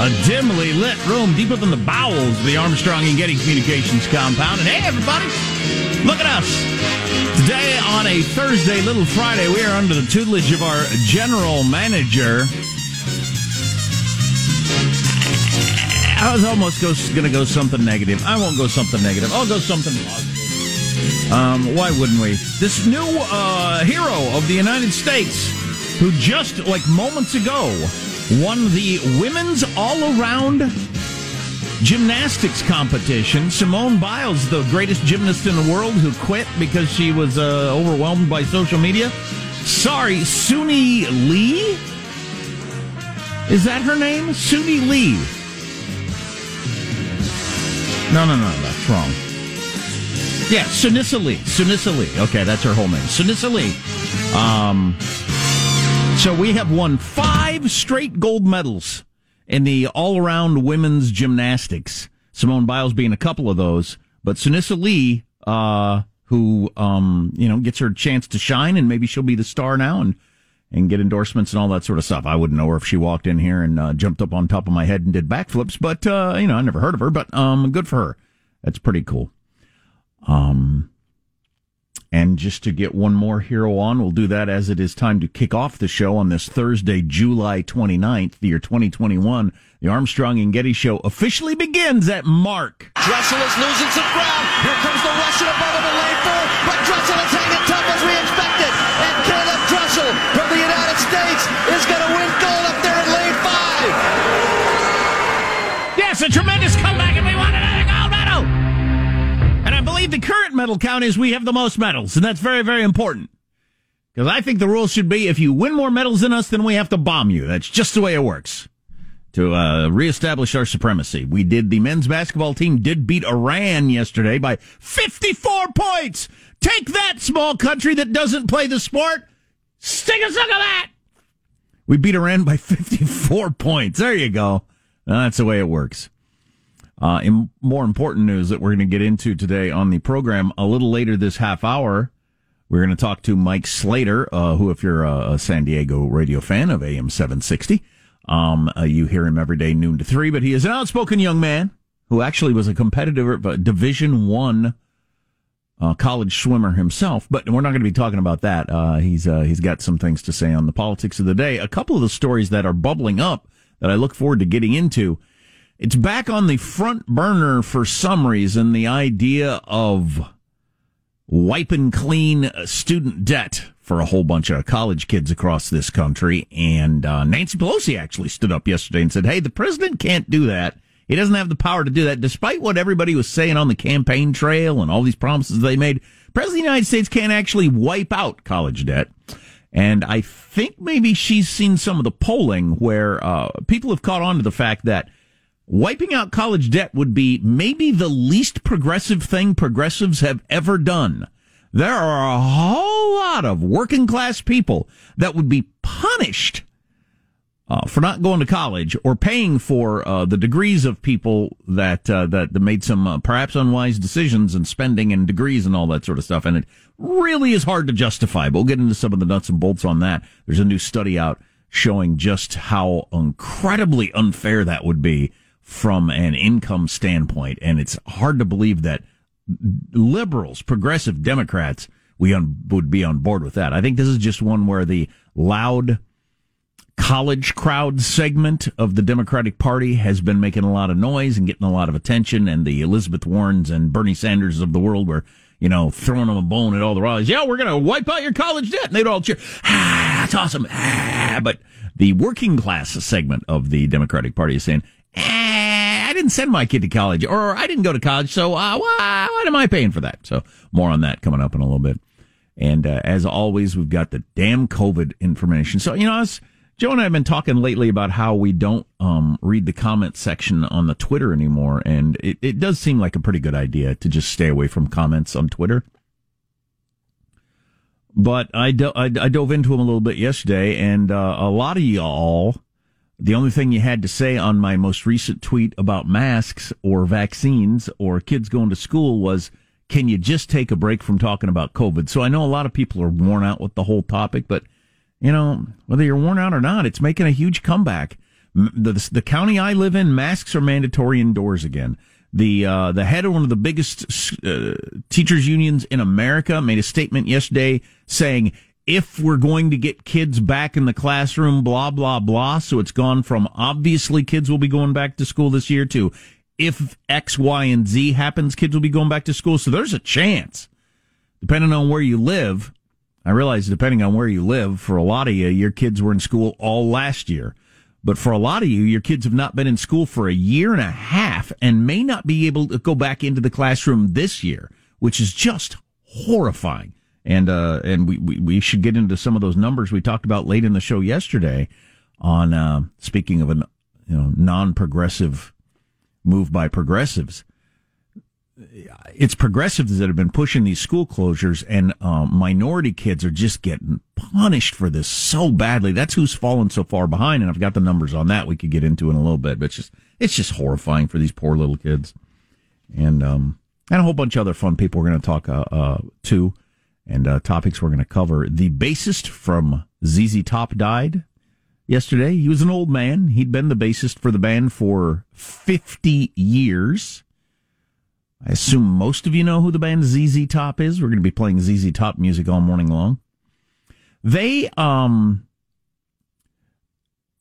a dimly lit room deep within the bowels of the Armstrong and Getty Communications compound. And hey, everybody, look at us. Today, on a Thursday, Little Friday, we are under the tutelage of our general manager. I was almost going to go something negative. I won't go something negative. I'll go something positive. Um, why wouldn't we? This new uh, hero of the United States, who just like moments ago won the women's all-around gymnastics competition. Simone Biles, the greatest gymnast in the world, who quit because she was uh, overwhelmed by social media. Sorry, Suni Lee. Is that her name? Suni Lee. No, no, no, that's wrong. Yeah, Sunisa Lee. Lee. Okay, that's her whole name. Sunisa Lee. Um, so we have won five straight gold medals in the all-around women's gymnastics. Simone Biles being a couple of those, but Sunisa Lee, uh, who um, you know gets her chance to shine, and maybe she'll be the star now and and get endorsements and all that sort of stuff. I wouldn't know her if she walked in here and uh, jumped up on top of my head and did backflips, but uh, you know I never heard of her. But um, good for her. That's pretty cool. Um, and just to get one more hero on, we'll do that as it is time to kick off the show on this Thursday, July 29th, the year 2021. The Armstrong and Getty Show officially begins at Mark. Dressel is losing some ground. Here comes the Russian above him in lane four, but Dressel is hanging tough as we expected. And Caeleb Dressel from the United States is going to win gold up there in lane five. Yes, a tremendous comeback, the current medal count is we have the most medals, and that's very, very important. Because I think the rule should be if you win more medals than us, then we have to bomb you. That's just the way it works. To uh, reestablish our supremacy, we did. The men's basketball team did beat Iran yesterday by 54 points. Take that, small country that doesn't play the sport. Stick a suck of that. We beat Iran by 54 points. There you go. That's the way it works. Uh, in more important news that we're going to get into today on the program a little later this half hour, we're going to talk to Mike Slater, uh, who, if you're a, San Diego radio fan of AM 760, um, uh, you hear him every day noon to three. But he is an outspoken young man who actually was a competitive a Division One uh, college swimmer himself. But we're not going to be talking about that. Uh, he's uh, he's got some things to say on the politics of the day. A couple of the stories that are bubbling up that I look forward to getting into. It's back on the front burner for some reason, the idea of wiping clean student debt for a whole bunch of college kids across this country. And uh, Nancy Pelosi actually stood up yesterday and said, hey, the president can't do that. He doesn't have the power to do that, despite what everybody was saying on the campaign trail and all these promises they made. President of the United States can't actually wipe out college debt. And I think maybe she's seen some of the polling where uh, people have caught on to the fact that wiping out college debt would be maybe the least progressive thing progressives have ever done. There are a whole lot of working class people that would be punished uh, for not going to college or paying for uh, the degrees of people that uh, that, made some uh, perhaps unwise decisions and spending and degrees and all that sort of stuff. And it really is hard to justify. But we'll get into some of the nuts and bolts on that. There's a new study out showing just how incredibly unfair that would be from an income standpoint, and it's hard to believe that liberals, progressive Democrats, we un- would be on board with that. I think this is just one where the loud college crowd segment of the Democratic Party has been making a lot of noise and getting a lot of attention, and the Elizabeth Warrens and Bernie Sanders of the world were, you know, throwing them a bone at all the rallies. Yeah, we're going to wipe out your college debt. And they'd all cheer. Ah, that's awesome. Ah, but the working class segment of the Democratic Party is saying, didn't send my kid to college, or I didn't go to college, so uh, why, why am I paying for that? So more on that coming up in a little bit. And uh, as always, we've got the damn COVID information. So, you know, was Joe and I have been talking lately about how we don't um, read the comment section on the Twitter anymore, and it, it does seem like a pretty good idea to just stay away from comments on Twitter. But I, do, I, I dove into them a little bit yesterday, and uh, a lot of y'all, the only thing you had to say on my most recent tweet about masks or vaccines or kids going to school was, can you just take a break from talking about COVID? So I know a lot of people are worn out with the whole topic, but you know, whether you're worn out or not, it's making a huge comeback. The, the, the county I live in, masks are mandatory indoors again. The uh, the head of one of the biggest uh, teachers unions in America made a statement yesterday saying if we're going to get kids back in the classroom, blah blah blah. So it's gone from obviously kids will be going back to school this year to if X, Y, and Z happens, kids will be going back to school. So there's a chance, depending on where you live. I realize depending on where you live, for a lot of you, your kids were in school all last year. But for a lot of you, your kids have not been in school for a year and a half and may not be able to go back into the classroom this year, which is just horrifying. And, uh, and we, we, we should get into some of those numbers we talked about late in the show yesterday on, uh, speaking of a you know, non-progressive move by progressives it's progressives that have been pushing these school closures, and um, minority kids are just getting punished for this so badly. That's who's fallen so far behind, and I've got the numbers on that we could get into in a little bit. But it's just it's just horrifying for these poor little kids, and um, and a whole bunch of other fun people we're going to talk uh, uh, to, and uh, topics we're going to cover. The bassist from ZZ Top died yesterday. He was an old man. He'd been the bassist for the band for fifty years I assume most of you know who the band ZZ Top is. We're going to be playing ZZ Top music all morning long. They, um,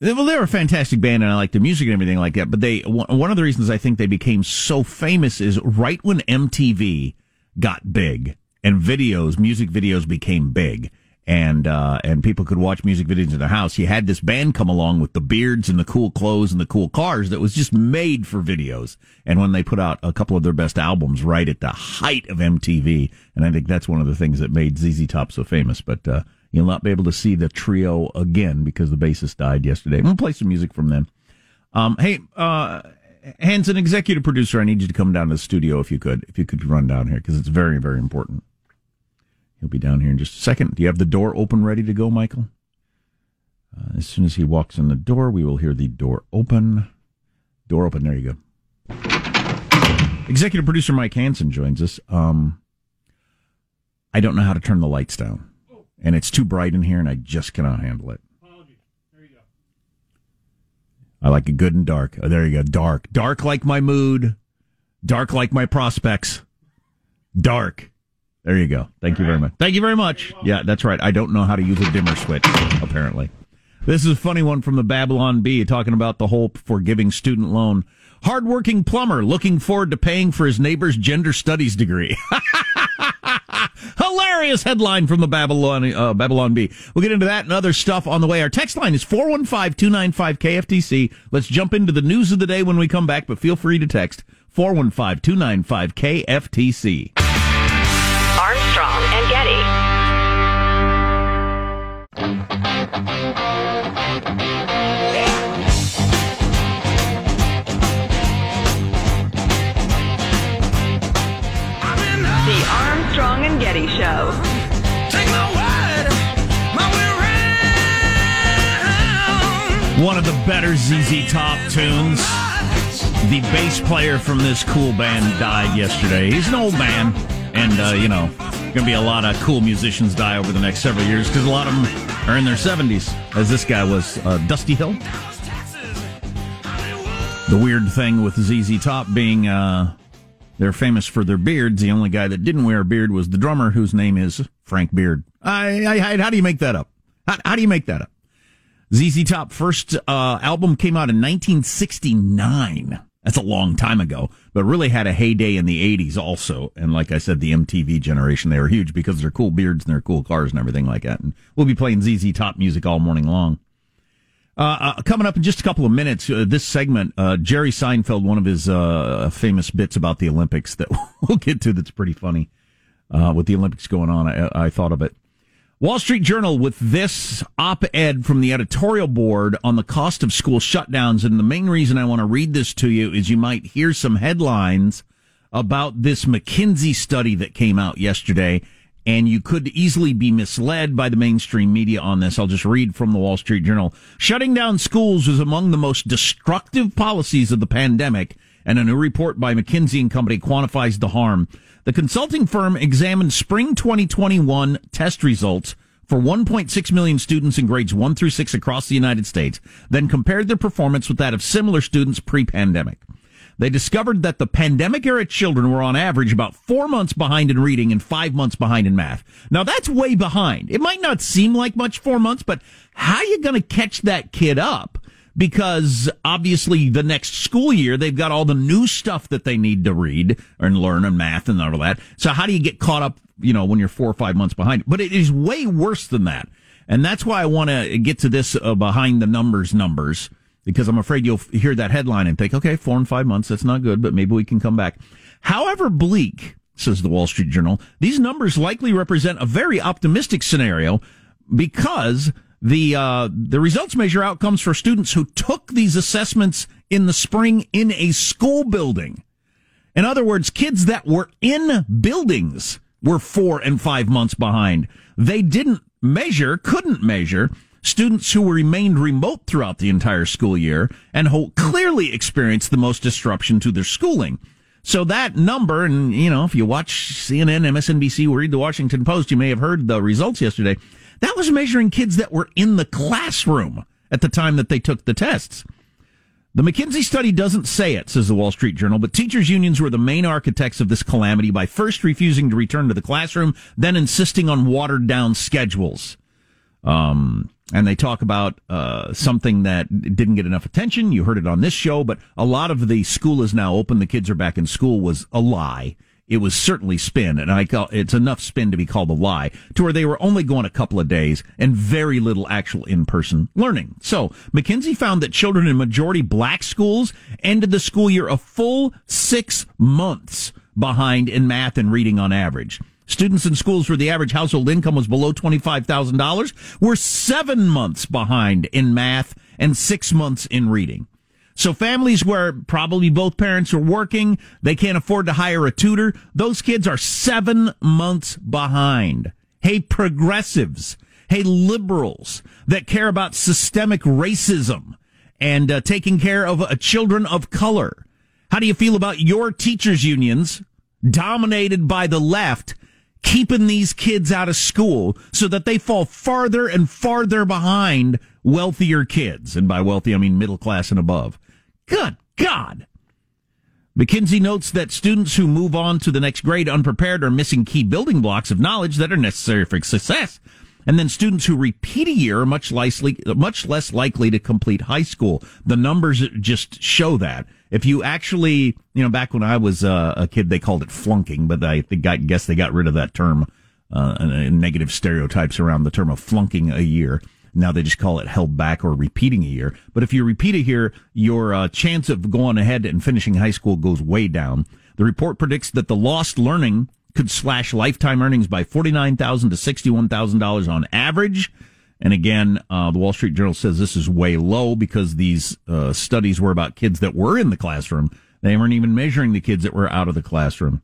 well, they're a fantastic band and I like the music and everything like that. But they, one of the reasons I think they became so famous is right when MTV got big and videos, music videos became big and uh, and people could watch music videos in their house. You had this band come along with the beards and the cool clothes and the cool cars that was just made for videos. And when they put out a couple of their best albums right at the height of MTV, and I think that's one of the things that made ZZ Top so famous. But uh, you'll not be able to see the trio again because the bassist died yesterday. We'll play some music from them. Um, hey, uh, Hans, an executive producer, I need you to come down to the studio if you could, if you could run down here because it's very, very important. He'll be down here in just a second. Do you have the door open ready to go, Michael? Uh, as soon as he walks in the door, we will hear the door open. Door open. There you go. Executive producer Mike Hansen joins us. Um, I don't know how to turn the lights down, and it's too bright in here, and I just cannot handle it. I like it good and dark. Oh, there you go. Dark. Dark like my mood. Dark like my prospects. Dark. There you go. Thank All you very much. Thank you very much. Yeah, that's right. I don't know how to use a dimmer switch, apparently. This is a funny one from the Babylon Bee talking about the whole forgiving student loan. Hardworking plumber looking forward to paying for his neighbor's gender studies degree. Hilarious headline from the Babylon uh, Babylon Bee. We'll get into that and other stuff on the way. Our text line is 415-295-KFTC. Let's jump into the news of the day when we come back, but feel free to text 415-295-KFTC. One of the better ZZ Top tunes. The bass player from this cool band died yesterday. He's an old man, and uh, you know, going to be a lot of cool musicians die over the next several years because a lot of them are in their 70s, as this guy was. Uh, Dusty Hill. The weird thing with ZZ Top being uh, they're famous for their beards. The only guy that didn't wear a beard was the drummer, whose name is Frank Beard. I, I, how do you make that up? How, how do you make that up? ZZ Top first uh, album came out in 1969. That's a long time ago, but really had a heyday in the 80s also. And like I said, the MTV generation, they were huge because they're cool beards and they're cool cars and everything like that. And we'll be playing ZZ Top music all morning long. Uh, uh, coming up in just a couple of minutes, uh, this segment, uh, Jerry Seinfeld, one of his uh, famous bits about the Olympics that we'll get to that's pretty funny uh, with the Olympics going on. I, I thought of it. Wall Street Journal with this op ed from the editorial board on the cost of school shutdowns. And the main reason I want to read this to you is you might hear some headlines about this McKinsey study that came out yesterday. And you could easily be misled by the mainstream media on this. I'll just read from the Wall Street Journal. Shutting down schools was among the most destructive policies of the pandemic. And a new report by McKinsey and Company quantifies the harm. The consulting firm examined spring 2021 test results for 1.6 million students in grades 1 through 6 across the United States, then compared their performance with that of similar students pre-pandemic. They discovered that the pandemic era children were on average about four months behind in reading and five months behind in math. Now that's way behind. It might not seem like much four months, but how are you going to catch that kid up? Because obviously the next school year they've got all the new stuff that they need to read and learn and math and all that. So how do you get caught up, you know, when you're four or five months behind? But it is way worse than that. And that's why I want to get to this uh, behind the numbers numbers because I'm afraid you'll hear that headline and think, okay, four and five months, that's not good, but maybe we can come back. However bleak, says the Wall Street Journal, these numbers likely represent a very optimistic scenario because the uh, the results measure outcomes for students who took these assessments in the spring in a school building. In other words, kids that were in buildings were four and five months behind. They didn't measure, couldn't measure students who remained remote throughout the entire school year and who clearly experienced the most disruption to their schooling. So that number, and you know, if you watch CNN, MSNBC, read the Washington Post, you may have heard the results yesterday. That was measuring kids that were in the classroom at the time that they took the tests. The McKinsey study doesn't say it, says the Wall Street Journal, but teachers unions were the main architects of this calamity by first refusing to return to the classroom, then insisting on watered down schedules. Um, and they talk about uh, something that didn't get enough attention. You heard it on this show, but a lot of the school is now open. The kids are back in school was a lie it was certainly spin, and I call it's enough spin to be called a lie, to where they were only going a couple of days and very little actual in-person learning. So McKinsey found that children in majority black schools ended the school year a full six months behind in math and reading on average. Students in schools where the average household income was below $25,000 were seven months behind in math and six months in reading. So families where probably both parents are working, they can't afford to hire a tutor. Those kids are seven months behind. Hey, progressives. Hey, liberals that care about systemic racism and uh, taking care of uh, children of color. How do you feel about your teachers unions dominated by the left keeping these kids out of school so that they fall farther and farther behind wealthier kids. And by wealthy, I mean middle class and above. Good God. McKinsey notes that students who move on to the next grade unprepared are missing key building blocks of knowledge that are necessary for success. And then students who repeat a year are much, likely, much less likely to complete high school. The numbers just show that. If you actually, you know, back when I was uh, a kid, they called it flunking, but I think I guess they got rid of that term. Uh, negative stereotypes around the term of flunking a year. Now they just call it held back or repeating a year. But if you repeat a year, your uh, chance of going ahead and finishing high school goes way down. The report predicts that the lost learning could slash lifetime earnings by 49,000 to $61,000 on average. And again, uh, the Wall Street Journal says this is way low because these uh, studies were about kids that were in the classroom. They weren't even measuring the kids that were out of the classroom.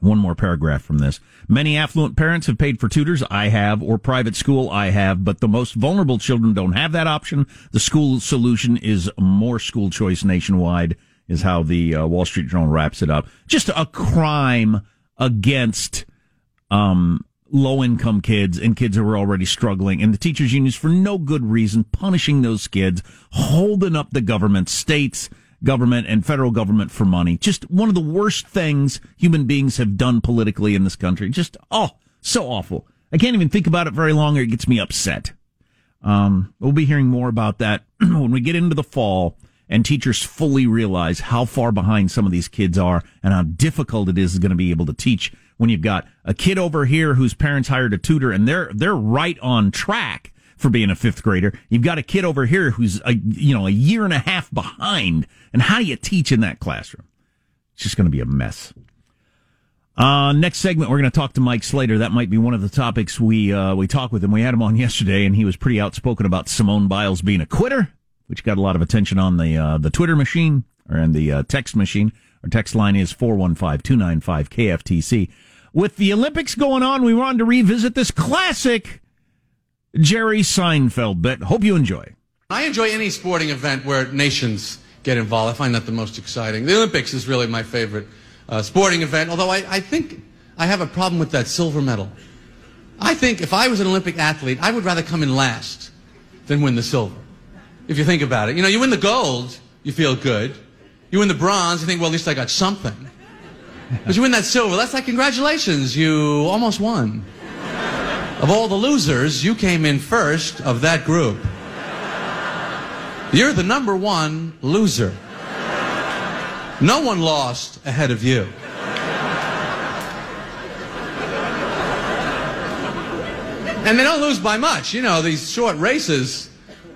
One more paragraph from this. Many affluent parents have paid for tutors. I have, or private school. I have, but the most vulnerable children don't have that option. The school solution is more school choice nationwide is how the uh, Wall Street Journal wraps it up. Just a crime against, um, low income kids and kids who are already struggling and the teachers unions for no good reason punishing those kids, holding up the government, states, government and federal government for money. Just one of the worst things human beings have done politically in this country. Just, oh, so awful. I can't even think about it very long or it gets me upset. Um, we'll be hearing more about that when we get into the fall and teachers fully realize how far behind some of these kids are and how difficult it is going to be able to teach when you've got a kid over here whose parents hired a tutor and they're, they're right on track for being a fifth grader. You've got a kid over here who's a, you know, a year and a half behind. And how do you teach in that classroom? It's just going to be a mess. Uh, next segment, we're going to talk to Mike Slater. That might be one of the topics we uh, we talked with him. We had him on yesterday, and he was pretty outspoken about Simone Biles being a quitter, which got a lot of attention on the uh, the Twitter machine or in the uh, text machine. Our text line is 415-295-KFTC. With the Olympics going on, we wanted to revisit this classic Jerry Seinfeld bit. Hope you enjoy. I enjoy any sporting event where nations get involved. I find that the most exciting. The Olympics is really my favorite uh, sporting event, although I, I think I have a problem with that silver medal. I think if I was an Olympic athlete, I would rather come in last than win the silver. If you think about it. You know, you win the gold, you feel good. You win the bronze, you think, well, at least I got something. But you win that silver, that's like, congratulations, you almost won. Of all the losers, you came in first of that group. You're the number one loser. No one lost ahead of you. And they don't lose by much. You know, these short races,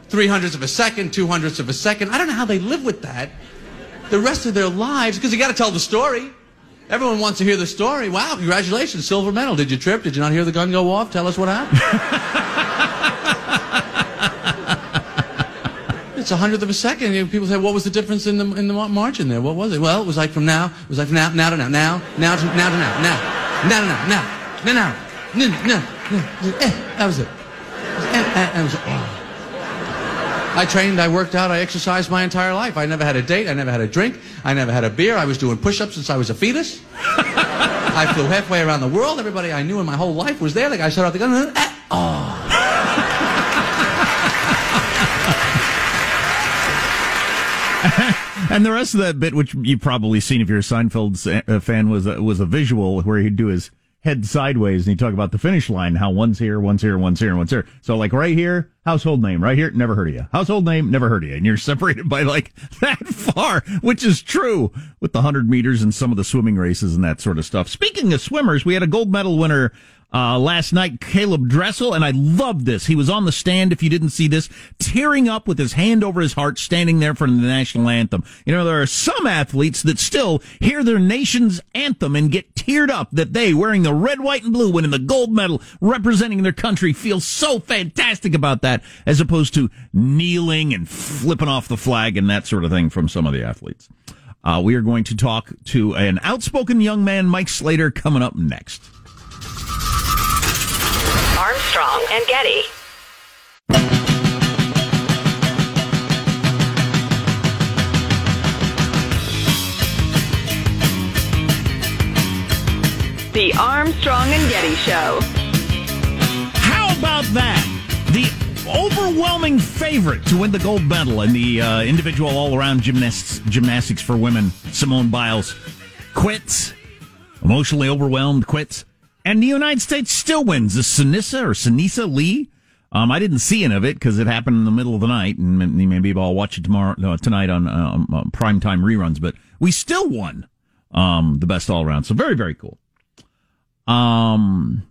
three hundredths of a second, two hundredths of a second. I don't know how they live with that the rest of their lives because you got to tell the story. Everyone wants to hear the story. Wow, congratulations, silver medal. Did you trip? Did you not hear the gun go off? Tell us what happened. it's a hundredth of a second. You know, people say, what was the difference in the in the margin there? What was it? Well, it was like from now. It was like from now, now to now, now, now to now to now, now, now to now, now, now, now, no, no, no. Eh, that was it. Eh, eh, that was it. Oh. I trained, I worked out, I exercised my entire life. I never had a date, I never had a drink, I never had a beer. I was doing push ups since I was a fetus. I flew halfway around the world. Everybody I knew in my whole life was there. The guy shot out the gun. and Ah, oh. and the rest of that bit, which you've probably seen if you're a Seinfeld uh, fan, was a, was a visual where he'd do his head sideways and you talk about the finish line, how one's here, one's here, one's here, one's here. So like right here, household name, right here, never heard of you. Household name, never heard of you. And you're separated by like that far, which is true with the hundred meters and some of the swimming races and that sort of stuff. Speaking of swimmers, we had a gold medal winner uh, last night, Caeleb Dressel, and I loved this. He was on the stand, if you didn't see this, tearing up with his hand over his heart, standing there for the national anthem. You know, there are some athletes that still hear their nation's anthem and get teared up that they, wearing the red, white, and blue, winning the gold medal, representing their country, feel so fantastic about that, as opposed to kneeling and flipping off the flag and that sort of thing from some of the athletes. Uh, we are going to talk to an outspoken young man, Mike Slater, coming up next. Armstrong and Getty. The Armstrong and Getty Show. How about that? The overwhelming favorite to win the gold medal in the uh, individual all-around gymnasts, gymnastics for women, Simone Biles, quits. Emotionally overwhelmed, quits. And the United States still wins. The Sanissa or Sanisa Lee. Um, I didn't see any of it because it happened in the middle of the night, and maybe I'll watch it tomorrow, no, tonight on um, uh, primetime reruns. But we still won um, the best all around. So very, very cool. Um,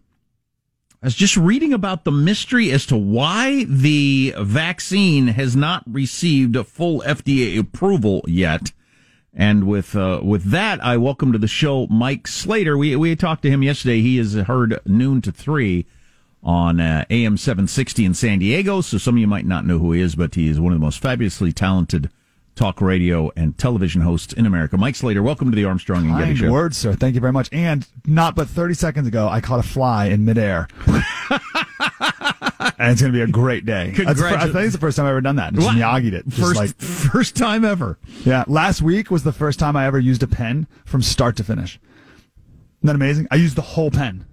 I was just reading about the mystery as to why the vaccine has not received a full FDA approval yet. And with uh, with that, I welcome to the show Mike Slater. We we talked to him yesterday. He is heard noon to three on uh, AM seven sixty in San Diego. So some of you might not know who he is, but he is one of the most fabulously talented talk radio and television hosts in America. Mike Slater, welcome to the Armstrong and Getty Show. words, sir. Thank you very much. And not but 30 seconds ago, I caught a fly in midair. and it's going to be a great day. That's, I think it's the first time I've ever done that. Just Wow. Miyagi it. Just First, like, first time ever. yeah. Last week was the first time I ever used a pen from start to finish. Isn't that amazing? I used the whole pen.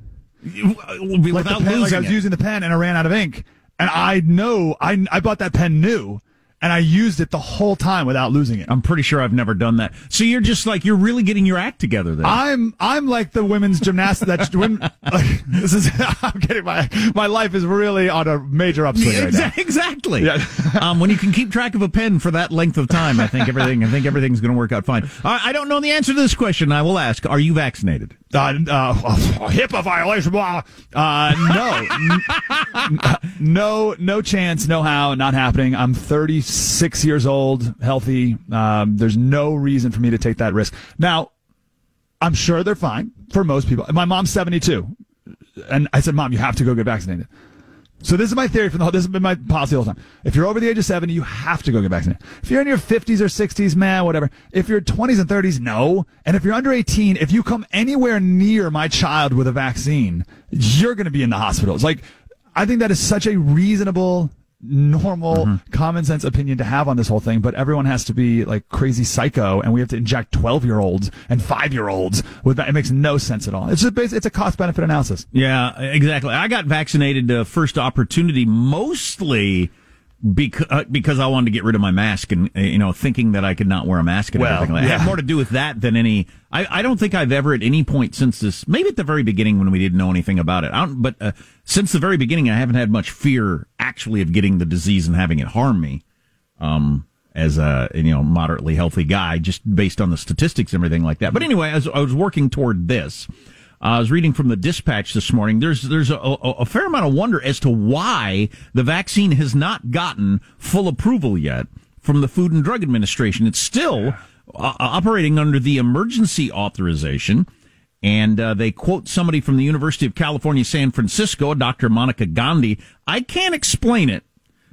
Uh, like the Without pen, like I was it. using the pen and I ran out of ink. And I know, I, I bought that pen new and I used it the whole time without losing it. I'm pretty sure I've never done that. So you're just like you're really getting your act together then. I'm I'm like the women's gymnast that when like, this is I'm getting my my life is really on a major upswing right now. Exactly. Yeah. um, when you can keep track of a pen for that length of time, I think everything. I think everything's going to work out fine. I, I don't know the answer to this question. I will ask: Are you vaccinated? Uh, uh, HIPAA violation. Blah. Uh, no, N- no, no chance, no how, not happening. I'm 36 years old, healthy. Um, there's no reason for me to take that risk. Now, I'm sure they're fine for most people. My mom's 72. And I said, Mom, you have to go get vaccinated. So this is my theory for the whole, this has been my policy the whole time. If you're over the age of 70, you have to go get vaccinated. If you're in your 50s or 60s, man, whatever. If you're 20s and 30s, no. And if you're under 18, if you come anywhere near my child with a vaccine, you're going to be in the hospital. It's like, I think that is such a reasonable normal mm-hmm. common sense opinion to have on this whole thing but everyone has to be like crazy psycho and we have to inject 12 year olds and 5 year olds with that. It makes no sense at all. It's just it's a cost benefit analysis. Yeah exactly. I got vaccinated uh, first opportunity mostly because uh, because I wanted to get rid of my mask and uh, you know thinking that I could not wear a mask and well, everything. Like, yeah. It had more to do with that than any. I, I don't think I've ever at any point since this, maybe at the very beginning when we didn't know anything about it. but uh, since the very beginning, I haven't had much fear actually of getting the disease and having it harm me. Um, as a you know moderately healthy guy, just based on the statistics and everything like that. But anyway, as I was working toward this. Uh, I was reading from the Dispatch this morning. There's there's a, a, a, fair amount of wonder as to why the vaccine has not gotten full approval yet from the Food and Drug Administration. It's still uh, operating under the emergency authorization. And uh, they quote somebody from the University of California, San Francisco, Dr. Monica Gandhi. I can't explain it,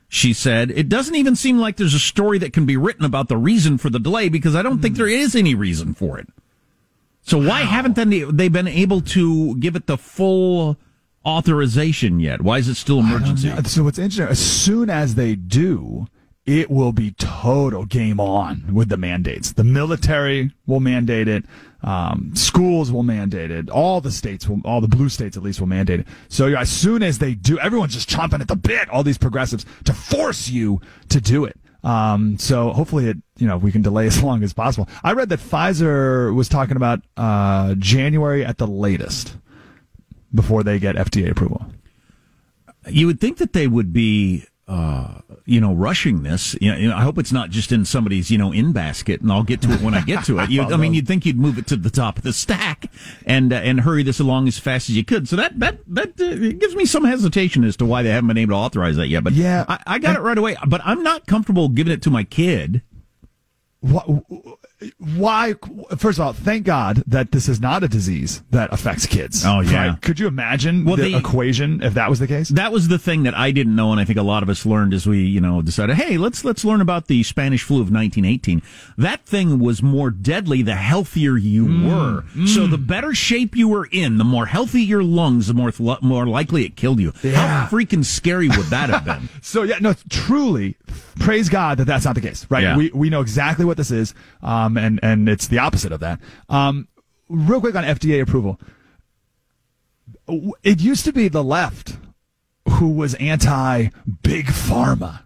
she said. It doesn't even seem like there's a story that can be written about the reason for the delay because I don't think there is any reason for it. So why wow. haven't they been able to give it the full authorization yet? Why is it still emergency? So what's interesting, as soon as they do, it will be total game on with the mandates. The military will mandate it. Um, schools will mandate it. All the states will, all the blue states at least will mandate it. So as soon as they do, everyone's just chomping at the bit, all these progressives, to force you to do it. Um, so hopefully it, you know, we can delay as long as possible. I read that Pfizer was talking about, uh, January at the latest before they get FDA approval. You would think that they would be uh, you know, rushing this. You know, you know, I hope it's not just in somebody's, you know, in basket, and I'll get to it when I get to it. You, I mean, you'd think you'd move it to the top of the stack and uh, and hurry this along as fast as you could. So that that that uh, gives me some hesitation as to why they haven't been able to authorize that yet. But yeah, I, I got and, it right away. But I'm not comfortable giving it to my kid. What? Why first of all thank god that this is not a disease that affects kids. Oh yeah. Right? could you imagine well, the, the, equation if that was the case? That was the thing that i didn't know and i think a lot of us learned as we you know decided hey let's let's learn about the spanish flu of 1918 that thing was more deadly the healthier you mm, were. mm. so the better shape you were in the more healthy your lungs the more more likely it killed you. Yeah. how freaking scary would that have been? So yeah no truly praise god that that's not the case right? Yeah. we we know exactly what this is. Um, um, and and it's the opposite of that. Um, real quick on FDA approval, it used to be the left who was anti big pharma.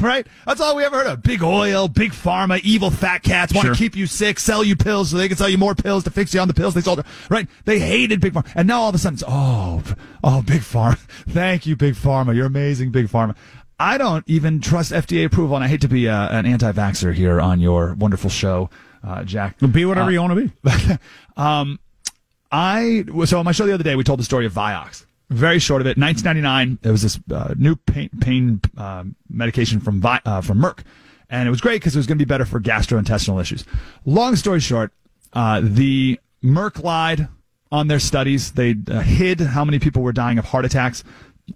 Right? That's all we ever heard of. Big oil, big pharma, evil fat cats want sure. to keep you sick, sell you pills so they can sell you more pills to fix you on the pills they sold. Right? They hated big pharma. And now all of a sudden it's, oh, oh, big pharma. Thank you, big pharma. You're amazing, big pharma. I don't even trust FDA approval, and I hate to be uh, an anti-vaxxer here on your wonderful show, uh, Jack. Be whatever uh, you want to be. um, I so on my show the other day we told the story of Vioxx. Very short of it. 1999, it was this uh, new pain, pain um, medication from Vi- uh, from Merck, and it was great because it was going to be better for gastrointestinal issues. Long story short, uh, the Merck lied on their studies. They hid how many people were dying of heart attacks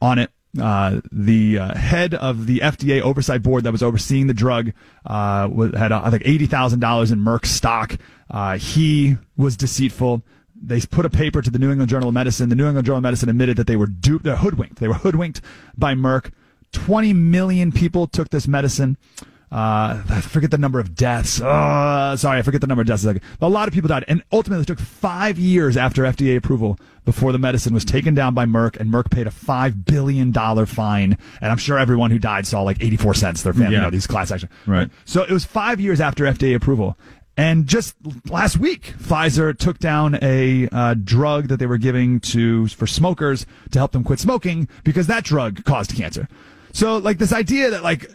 on it. Uh, the uh, head of the FDA oversight board that was overseeing the drug uh, had, uh, I think, eighty thousand dollars in Merck stock. Uh, he was deceitful. They put a paper to the New England Journal of Medicine. The New England Journal of Medicine admitted that they were duped, they're hoodwinked. They were hoodwinked by Merck. Twenty million people took this medicine. Uh, I forget the number of deaths. Uh, sorry, I forget the number of deaths. A lot of people died. And ultimately, it took five years after FDA approval before the medicine was taken down by Merck, and Merck paid a $5 billion fine. And I'm sure everyone who died saw like 84 cents, their family, yeah. you know, these class action. Right. So it was five years after FDA approval. And just last week, Pfizer took down a uh, drug that they were giving to for smokers to help them quit smoking because that drug caused cancer. So, like this idea that like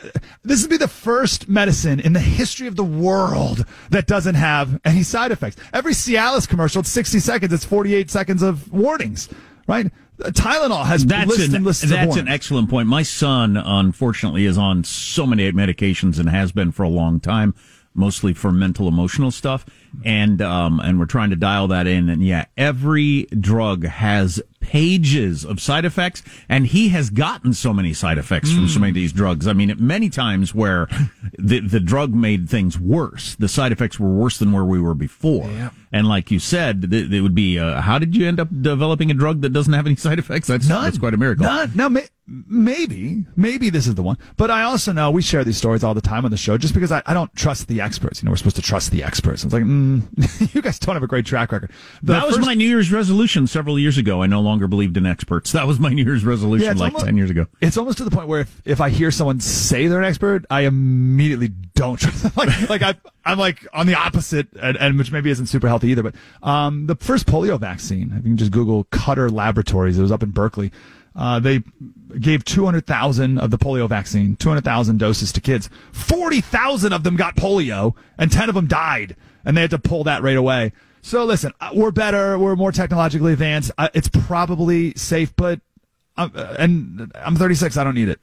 this would be the first medicine in the history of the world that doesn't have any side effects. Every Cialis commercial, it's 60 seconds. It's 48 seconds of warnings, right? Tylenol has that's lists an, and lists That's an excellent point. My son, unfortunately, is on so many medications and has been for a long time. mostly for mental emotional stuff, and um, and we're trying to dial that in. And yeah, every drug has pages of side effects, and he has gotten so many side effects from so many of these drugs. I mean, many times where the the drug made things worse, the side effects were worse than where we were before. And like you said, th- it would be uh, how did you end up developing a drug that doesn't have any side effects? That's that's quite a miracle. None. No, may, maybe, maybe this is the one. But I also know we share these stories all the time on the show, just because I, I don't trust the experts. You know, we're supposed to trust the experts. It's like, mm, you guys don't have a great track record. The that was first- my New Year's resolution several years ago. I no longer believed in experts. That was my New Year's resolution Yeah, like almost- 10 years ago. It's almost to the point where if, if I hear someone say they're an expert, I immediately don't trust them. like, like I, I'm like on the opposite, and, and which maybe isn't super healthy either. But um, the first polio vaccine, you can just Google Cutter Laboratories, it was up in Berkeley. Uh, they gave 200,000 of the polio vaccine, 200,000 doses to kids. 40,000 of them got polio, and 10 of them died, and they had to pull that right away. So listen, uh, we're better, we're more technologically advanced. Uh, it's probably safe, but uh, and I'm 36. I don't need it.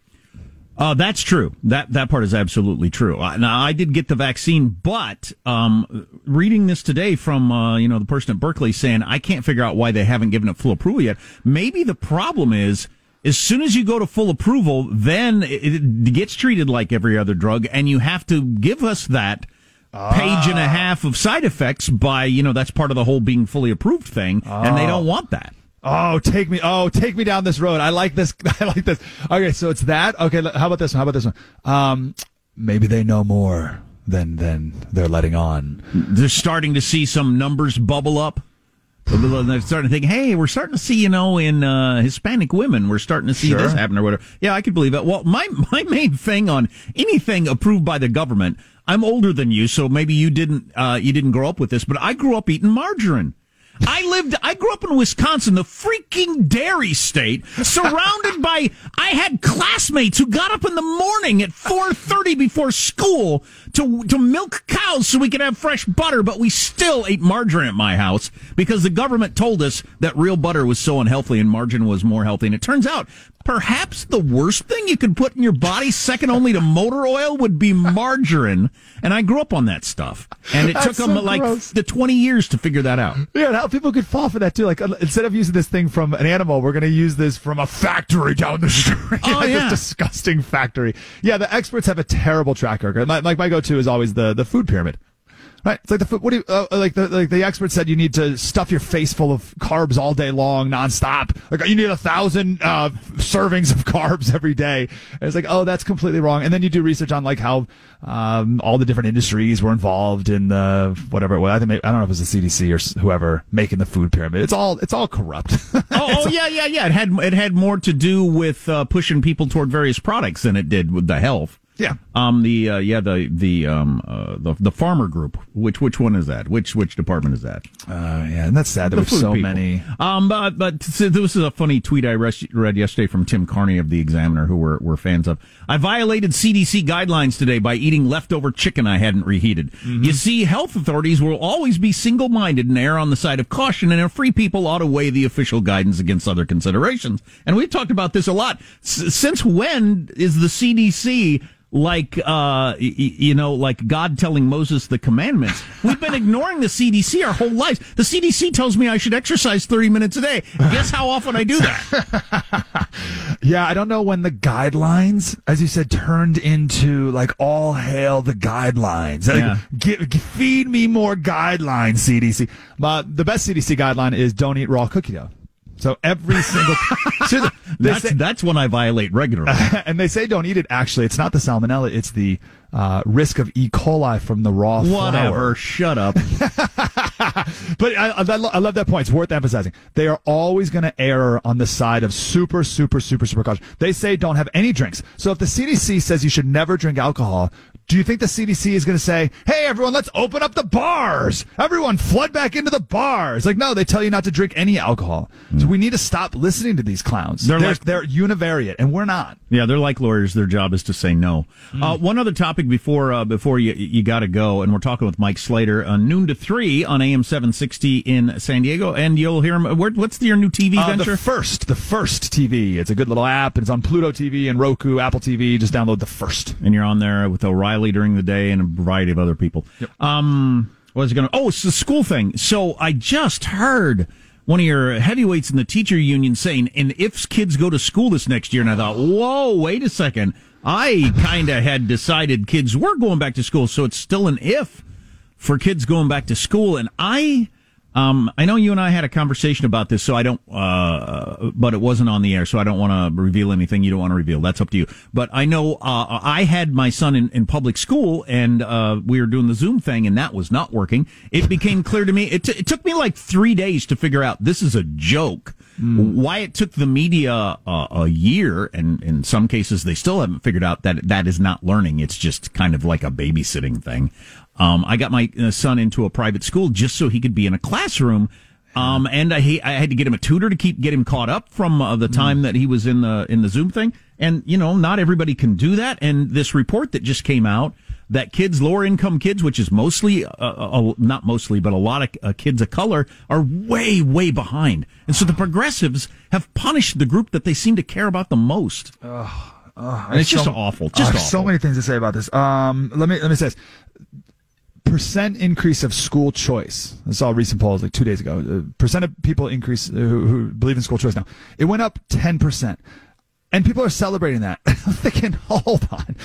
Uh, that's true. That that part is absolutely true. Uh, now, I did get the vaccine, but um, reading this today from uh, you know the person at Berkeley saying I can't figure out why they haven't given it full approval yet. Maybe the problem is as soon as you go to full approval, then it, it gets treated like every other drug, and you have to give us that page and a half of side effects by you know that's part of the whole being fully approved thing, and they don't want that. Oh, take me! Oh, take me down this road. I like this. I like this. Okay, so it's that. Okay, how about this one? How about this one? Um, maybe they know more than than they're letting on. they're starting to see some numbers bubble up. They're starting to think, hey, we're starting to see, you know, in uh, Hispanic women, we're starting to see Sure. this happen or whatever. Yeah, I could believe it. Well, my my main thing on anything approved by the government, I'm older than you, so maybe you didn't uh, you didn't grow up with this, but I grew up eating margarine. I lived, I grew up in Wisconsin, the freaking dairy state, surrounded by, I had classmates who got up in the morning at 4.30 before school to, to milk cows so we could have fresh butter, but we still ate margarine at my house because the government told us that real butter was so unhealthy and margarine was more healthy. And it turns out perhaps the worst thing you could put in your body, second only to motor oil, would be margarine. And I grew up on that stuff. And it That's took them like gross. the 20 years to figure that out. Yeah, and how people could fall for that too. Like uh, instead of using this thing from an animal, we're going to use this from a factory down the street. Oh, Like yeah. this disgusting factory. Yeah, the experts have a terrible track record. My, like my go-to is always the the food pyramid. Right, it's like the food. What do you uh, like? The like the expert said you need to stuff your face full of carbs all day long, nonstop. Like you need a thousand uh, servings of carbs every day. And it's like, oh, that's completely wrong. And then you do research on like how um, all the different industries were involved in the whatever it was. I think maybe, I don't know if it was the CDC or whoever making the food pyramid. It's all it's all corrupt. Oh, oh yeah, yeah, yeah. It had it had more to do with uh, pushing people toward various products than it did with the health. Yeah. Um. The uh, yeah the the um uh, the the farmer group. Which which one is that? Which which department is that? Uh, yeah, and that's sad. There The were so people. many. Um, but but this is a funny tweet I read yesterday from Tim Carney of the Examiner, who we're we're fans of. I violated CDC guidelines today by eating leftover chicken I hadn't reheated. You see, health authorities will always be single minded and err on the side of caution, and free people ought to weigh the official guidance against other considerations. And we've talked about this a lot. S- since when is the CDC? Like uh y- y- you know like god telling moses the commandments we've been ignoring the cdc our whole lives the cdc tells me i should exercise 30 minutes a day guess how often i do that Yeah, I don't know when the guidelines, as you said, turned into like all hail the guidelines. Like, Yeah. gi- gi- feed me more guidelines, CDC. But the best CDC guideline is don't eat raw cookie dough. So every single, they that's say- that's when i violate regularly and they say don't eat it. Actually, it's not the salmonella; it's the uh, risk of E. coli from the raw whatever flour. shut up But I, I, lo- I love that point. It's worth emphasizing. They are always going to err on the side of super, super, super, super caution. They say don't have any drinks. So if the CDC says you should never drink alcohol, do you think the CDC is going to say, "Hey, everyone, let's open up the bars. Everyone, flood back into the bars"? Like, no, they tell you not to drink any alcohol. So we need to stop listening to these clowns. They're They're like- they're univariate, and we're not. Yeah, they're like lawyers. Their job is to say no. Uh, one other topic before uh, before you you got to go, and we're talking with Mike Slater, uh, noon to three on AM seven sixty in San Diego, and you'll hear him. Where, what's your new TV Uh, venture? the first, the first TV. It's a good little app. It's on Pluto TV and Roku, Apple TV. Just download the first. and you're on there with O'Reilly Riley during the day and a variety of other people. Um, what was it going to? Oh, it's the school thing. So I just heard one of your heavyweights in the teacher union saying, and if kids go to school this next year, and I thought, whoa, wait a second. I kind of had decided kids were going back to school, so it's still an if for kids going back to school. And I, um, I know you and I had a conversation about this, so I don't, uh, but it wasn't on the air, so I don't want to reveal anything you don't want to reveal. That's up to you. But I know, uh, I had my son in, in public school and, uh, we were doing the Zoom thing and that was not working. It became clear to me, it, t- it took me like three days to figure out this is a joke. Why it took the media uh, a year, and in some cases they still haven't figured out that that is not learning. It's just kind of like a babysitting thing. Um, I got my uh, son into a private school just so he could be in a classroom. Um, and I, I had to get him a tutor to keep get him caught up from uh, the time that he was in the in the Zoom thing. And you know, not everybody can do that. And this report that just came out that kids, lower income kids, which is mostly, uh, uh, not mostly, but a lot of uh, kids of color, are way way behind. And so the progressives have punished the group that they seem to care about the most. and it's just awful. Just awful. so many things to say about this. Um, let me let me say this. Percent increase of school choice. I saw a recent poll like two days ago. Uh, percent of people increase uh, who, who believe in school choice now. It went up ten percent, and people are celebrating that. I'm thinking, hold on,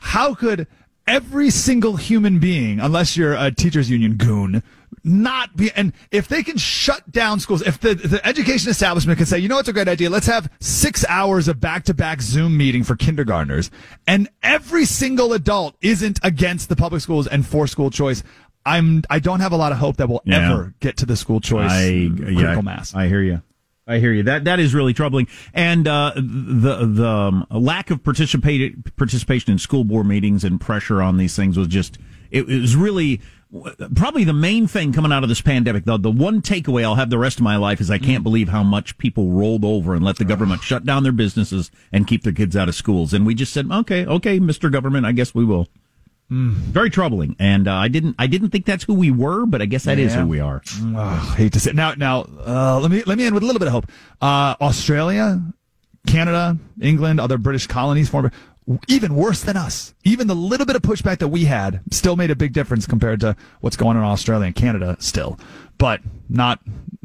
how could every single human being, unless you're a teachers union goon, not be and if they can shut down schools if the, the education establishment can say you know what's a great idea let's have six hours of back-to-back zoom meeting for kindergartners and every single adult isn't against the public schools and for school choice i'm i don't have a lot of hope that we'll Yeah. ever get to the school choice I, critical yeah, mass I hear you. I hear you. That that is really troubling, and uh, the the um, lack of participate participation in school board meetings and pressure on these things was just it, it was really probably the main thing coming out of this pandemic. The the one takeaway I'll have the rest of my life is I can't believe how much people rolled over and let the government shut down their businesses and keep their kids out of schools, and we just said, okay, okay, Mister Government, I guess we will. Very troubling, and uh, I didn't I didn't think that's who we were, but I guess that is Yeah. who we are. Oh, hate to say now. Now, uh, let me let me end with a little bit of hope. Uh, Australia, Canada, England, other British colonies, former, even worse than us. Even the little bit of pushback that we had still made a big difference compared to what's going on in Australia and Canada. Still, but not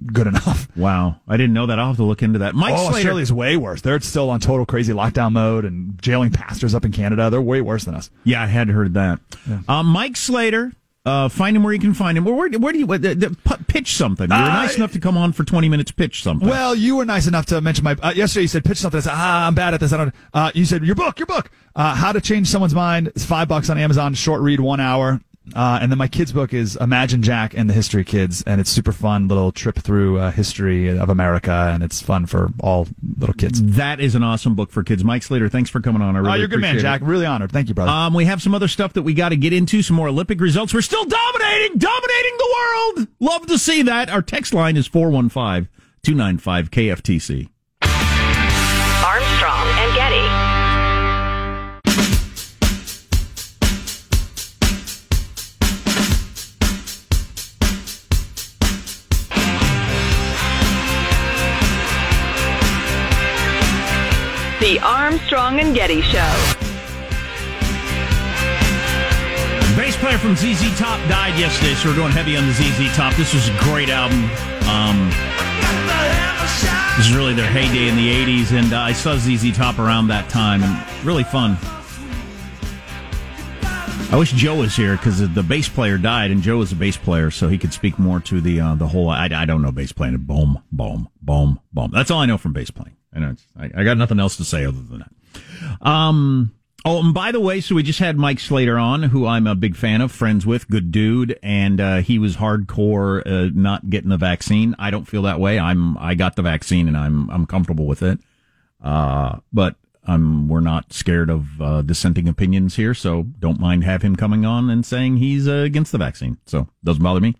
good enough. Wow, I didn't know that. I'll have to look into that. Mike oh, Slater. Australia's way worse. They're still on total crazy lockdown mode and jailing pastors up in Canada. They're way worse than us. Yeah, I had heard that. Uh, Mike Slater. Uh, find him where you can find him. Where, where, where do you uh, p- pitch something? You're Uh, nice enough to come on for 20 minutes. Pitch something. Well, you were nice enough to mention my. Uh, yesterday, you said pitch something. I said, ah, I'm bad at this. I don't. Uh, you said your book, your book. Uh, How to change someone's mind. It's five bucks on Amazon. Short read, one hour. Uh, and then my kids' book is Imagine Jack and the History Kids, and it's super fun little trip through uh, history of America, and it's fun for all little kids. that is an awesome book for kids. Mike Slater, thanks for coming on. I really oh, you're a good man, Jack. it. Really honored. Thank you, brother. Um, we have some other stuff that we got to get into. Some more Olympic results. We're still dominating, dominating the world. Love to see that. Our text line is 415 295 KFTC. The Armstrong and Getty Show. Bass player from ZZ Top died yesterday, so we're going heavy on the ZZ Top. This was a great album. Um, this is really their heyday in the 80s, and uh, I saw ZZ Top around that time, and really fun. I wish Joe was here because the bass player died, and Joe was a bass player, so he could speak more to the uh, the whole. I, I don't know bass playing. Boom, boom, boom, boom. That's all I know from bass playing. I know I, I got nothing else to say other than that. Um. Oh, and by the way, so we just had Mike Slater on, who I'm a big fan of, friends with, good dude, and uh, he was hardcore uh, not getting the vaccine. I don't feel that way. I'm I got the vaccine and I'm I'm comfortable with it. Uh, but um, we're not scared of uh, dissenting opinions here, so don't mind have him coming on and saying he's uh, against the vaccine. So doesn't bother me.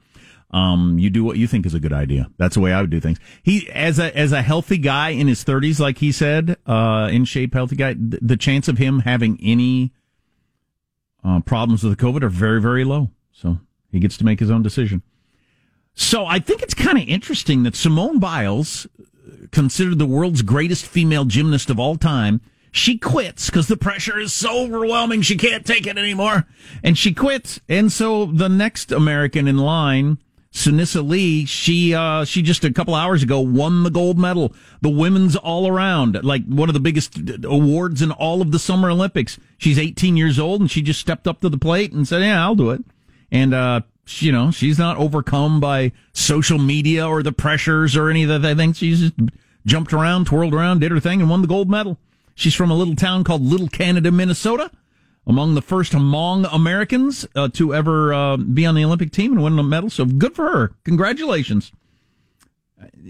Um, you do what you think is a good idea. That's the way I would do things. He, as a as a healthy guy in his thirties, like he said, uh, in shape, healthy guy, th- the chance of him having any uh, problems with the COVID are very very low. So he gets to make his own decision. So I think it's kind of interesting that Simone Biles, considered the world's greatest female gymnast of all time, she quits because the pressure is so overwhelming. She can't take it anymore. And she quits. And so the next American in line, Sunisa Lee, she, uh, she just a couple hours ago won the gold medal, the women's all around, like one of the biggest awards in all of the Summer Olympics. She's 18 years old and she just stepped up to the plate and said, yeah, I'll do it. And, uh, you know, she's not overcome by social media or the pressures or any of the things. She's just jumped around, twirled around, did her thing, and won the gold medal. She's from a little town called Little Canada, Minnesota. Among the first Hmong Americans uh, to ever uh, be on the Olympic team and win a medal. So good for her. Congratulations.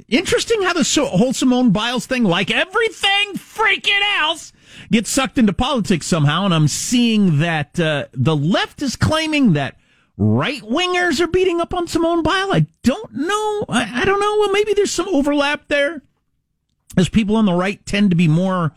Interesting how the whole Simone Biles thing, like everything freaking else, gets sucked into politics somehow. And I'm seeing that uh, the left is claiming that right wingers are beating up on Simone Biles. I don't know. I, I, don't know. Well, maybe there's some overlap there. As people on the right tend to be more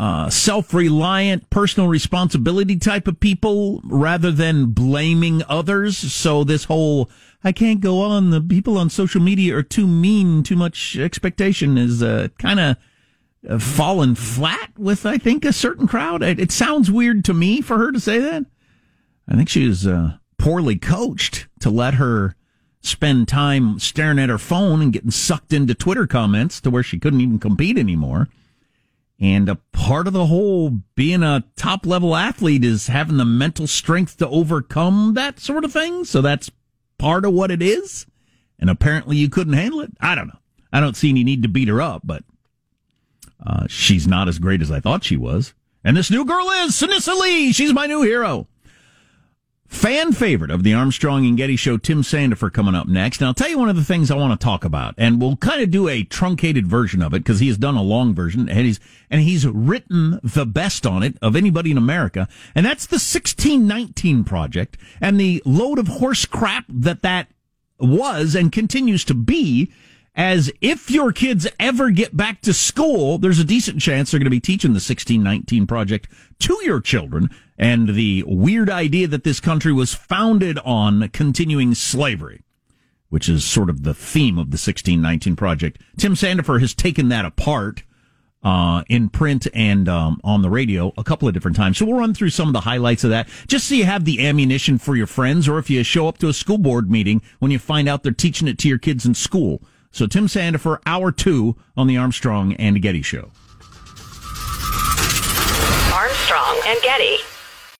uh, self reliant, personal responsibility type of people rather than blaming others. So this whole I can't go on. The people on social media are too mean, too much expectation is uh, kind of uh, fallen flat with, I think, a certain crowd. It, it, sounds weird to me for her to say that. I think she was uh, poorly coached to let her spend time staring at her phone and getting sucked into Twitter comments to where she couldn't even compete anymore. And a part of the whole being a top level athlete is having the mental strength to overcome that sort of thing. So that's part of what it is. And apparently you couldn't handle it. I don't know. I don't see any need to beat her up, but uh, she's not as great as I thought she was. And this new girl is Sunisa Lee. She's my new hero. Fan favorite of the Armstrong and Getty show, Tim Sandefur, coming up next. And I'll tell you one of the things I want to talk about, and we'll kind of do a truncated version of it because he has done a long version, and he's and he's written the best on it of anybody in America, and that's the 1619 project and the load of horse crap that that was and continues to be as if your kids ever get back to school, there's a decent chance they're going to be teaching the 1619 project to your children and the weird idea that this country was founded on continuing slavery, which is sort of the theme of the 1619 project. Tim Sandefur has taken that apart. Uh, in print and um, on the radio a couple of different times. So we'll run through some of the highlights of that, just so you have the ammunition for your friends, or if you show up to a school board meeting when you find out they're teaching it to your kids in school. So Tim Sandefur, hour two on the Armstrong and Getty Show. Armstrong and Getty.